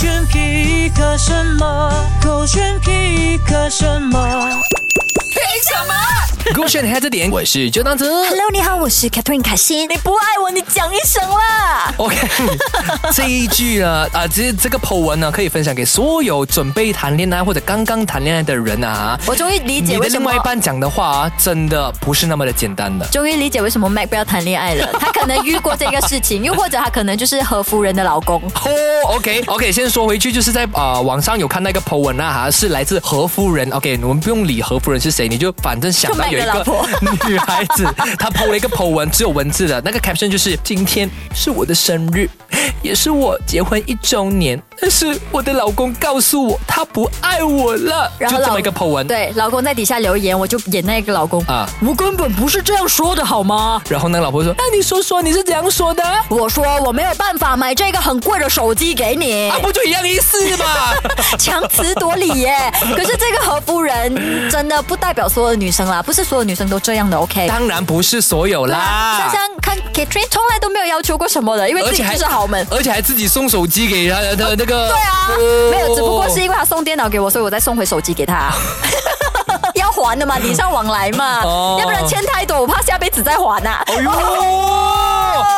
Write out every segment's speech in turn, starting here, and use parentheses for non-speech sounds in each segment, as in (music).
选皮克什么？狗选皮克什么？凭什么？勾选黑着点，我是周当子。Hello，你好，我是 Catherine 卡欣。你不爱我，你讲一声啦！OK，(laughs) 这一句呢，啊，这这个 po 文呢，可以分享给所有准备谈恋爱或者刚刚谈恋爱的人啊。我终于理你的解为什么另外一，半讲的话啊，真的不是那么的简单的。终于理解为什么 Mac 不要谈恋爱了。他可能遇过这个事情，又或者他可能就是何夫人的老公。(laughs) 哦，OK OK，先说回去，就是在呃网上有看那个 po 文啊，哈，是来自何夫人。OK，我们不用理何夫人是谁，你就反正想到有一个女孩子，她 po 了一个 po 文，只有文字的，那个 caption 就是今天是我的生日，也是我结婚一周年，但是我的老公告诉我他不爱我了，就这么一个 po 文。对，老公在底下留言，我就演那个老公啊我根本不是这样说的，好吗？然后那个老婆说：“那你说说你是怎样说的？我说我没有办法买这个很贵的手机给你啊，，不就一样意思吗？(laughs) 强词夺理耶。可是这个何夫人真的不代表所有的女生啦，不是所有女生都这样的，OK？当然不是所有啦想。想看，Katrin 从来都没有要求过什么的，因为自己就是豪门。而且还自己送手机给他的的那个。(laughs) 对啊，哦没有，只不过是因为他送电脑给我，所以我再送回手机给他。(laughs) 要还的嘛，礼尚往来嘛，哦要不然欠太多，我怕下辈子再还呐、哎呦，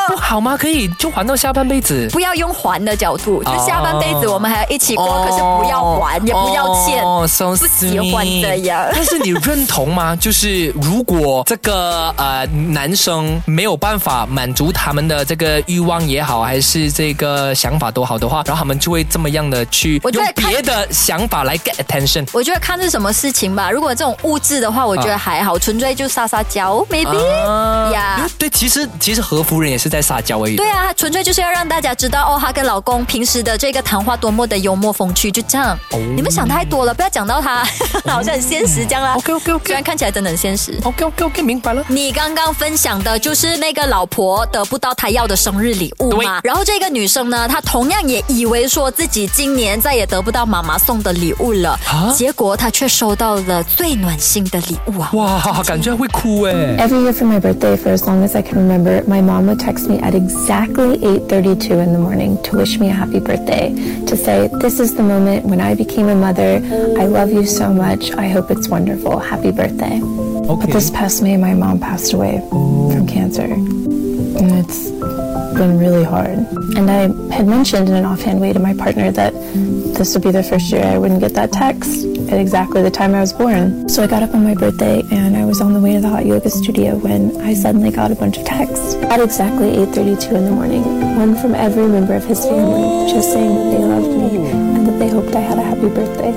不好吗？可以就还到下半辈子。不要用还的角度，就下半辈子我们还要一起过，哦可是不要还，也不要欠，哦，so 不喜欢这样。(laughs) 但是你认同吗？就是如果这个呃男生没有办法满足他们的这个欲望也好，还是这个想法都好的话，然后他们就会这么样的去用别的想法来 get attention。我觉得看是什么事情吧。如果这种物质的话，我觉得还好，纯粹就撒撒娇，maybe 啊呀。对，其实其实何夫人也是在撒娇而已。对啊，纯粹就是要让大家知道哦，她跟老公平时的这个谈话多么的幽默风趣，就这样。哦你们想太多了，不要讲到他 (laughs) 好像很现实这样啦。OK，OK，OK 虽然看起来真的很现实。OK OK OK，明白了。你刚刚分享的就是那个老婆得不到她要的生日礼物嘛？然后这个女生呢，她同样也以为说自己今年再也得不到妈妈送的礼物了，啊结果她却收到了最暖心的礼物啊！哇，感觉会哭哎。Every year for my birthday, for as long as I can remember, my mom would text me at exactly 8:32 in the morning to wish me a happy birthday, to say, "This is the moment when I became a mother. I love you so much. I hope it's wonderful. Happy birthday." OK But this past May, my mom passed away from cancer, been really hard. And I had mentioned in an offhand way to my partner that this would be the first year I wouldn't get that text at exactly the time I was born. So I got up on my birthday and I was on the way to the hot yoga studio when I suddenly got a bunch of texts at exactly 8:32 in the morning. One from every member of his family just saying that they loved me and that they hoped I had a happy birthday.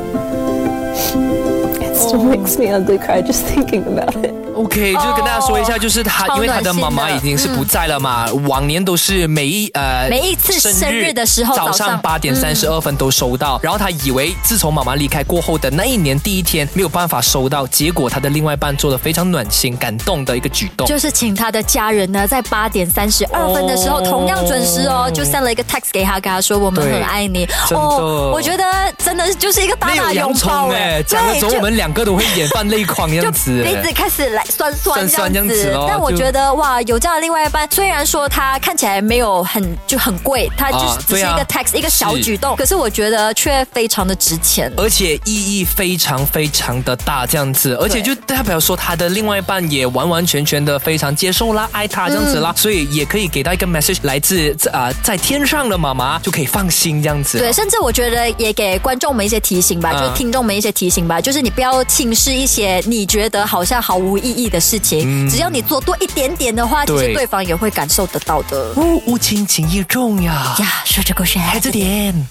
It still makes me ugly cry just thinking about it. OK，就是跟大家说一下，就是他，超因为他的妈妈已经是不在了嘛，往年都是每一呃每一次生日的时候早早上。上八点三十二分都收到，然后他以为自从妈妈离开过后的那一年第一天没有办法收到，结果他的另外一半做了非常暖心感动的一个举动。就是请他的家人呢，在八点三十二分的时候，哦。同样准时哦，就 send 了一个 text 给他，跟他说我们很爱你。哦我觉得真的就是一个大大拥洋葱抱哎，讲的时候我们两个都会眼泛泪眶这样子鼻子哎。开始来酸酸这样子，但我觉得哇，有这样的另外一半，虽然说他看起来没有很就很贵，他就是只是一个 text、一个小举动，可是我觉得却非常的值钱。而且意义非常非常的大，这样子，而且就代表说他的另外一半也完完全全的非常接受啦，爱他这样子啦，嗯。所以也可以给到一个 message 来自啊、在天上的妈妈就可以放心这样子。对，甚至我觉得也给观众们一些提醒吧，嗯就是听众们一些提醒吧，就是你不要轻视一些你觉得好像毫无意义的事情，只要你做多一点点的话，其实嗯对对方也会感受得到的。哦，无情情义重呀，呀，说这个是孩子点。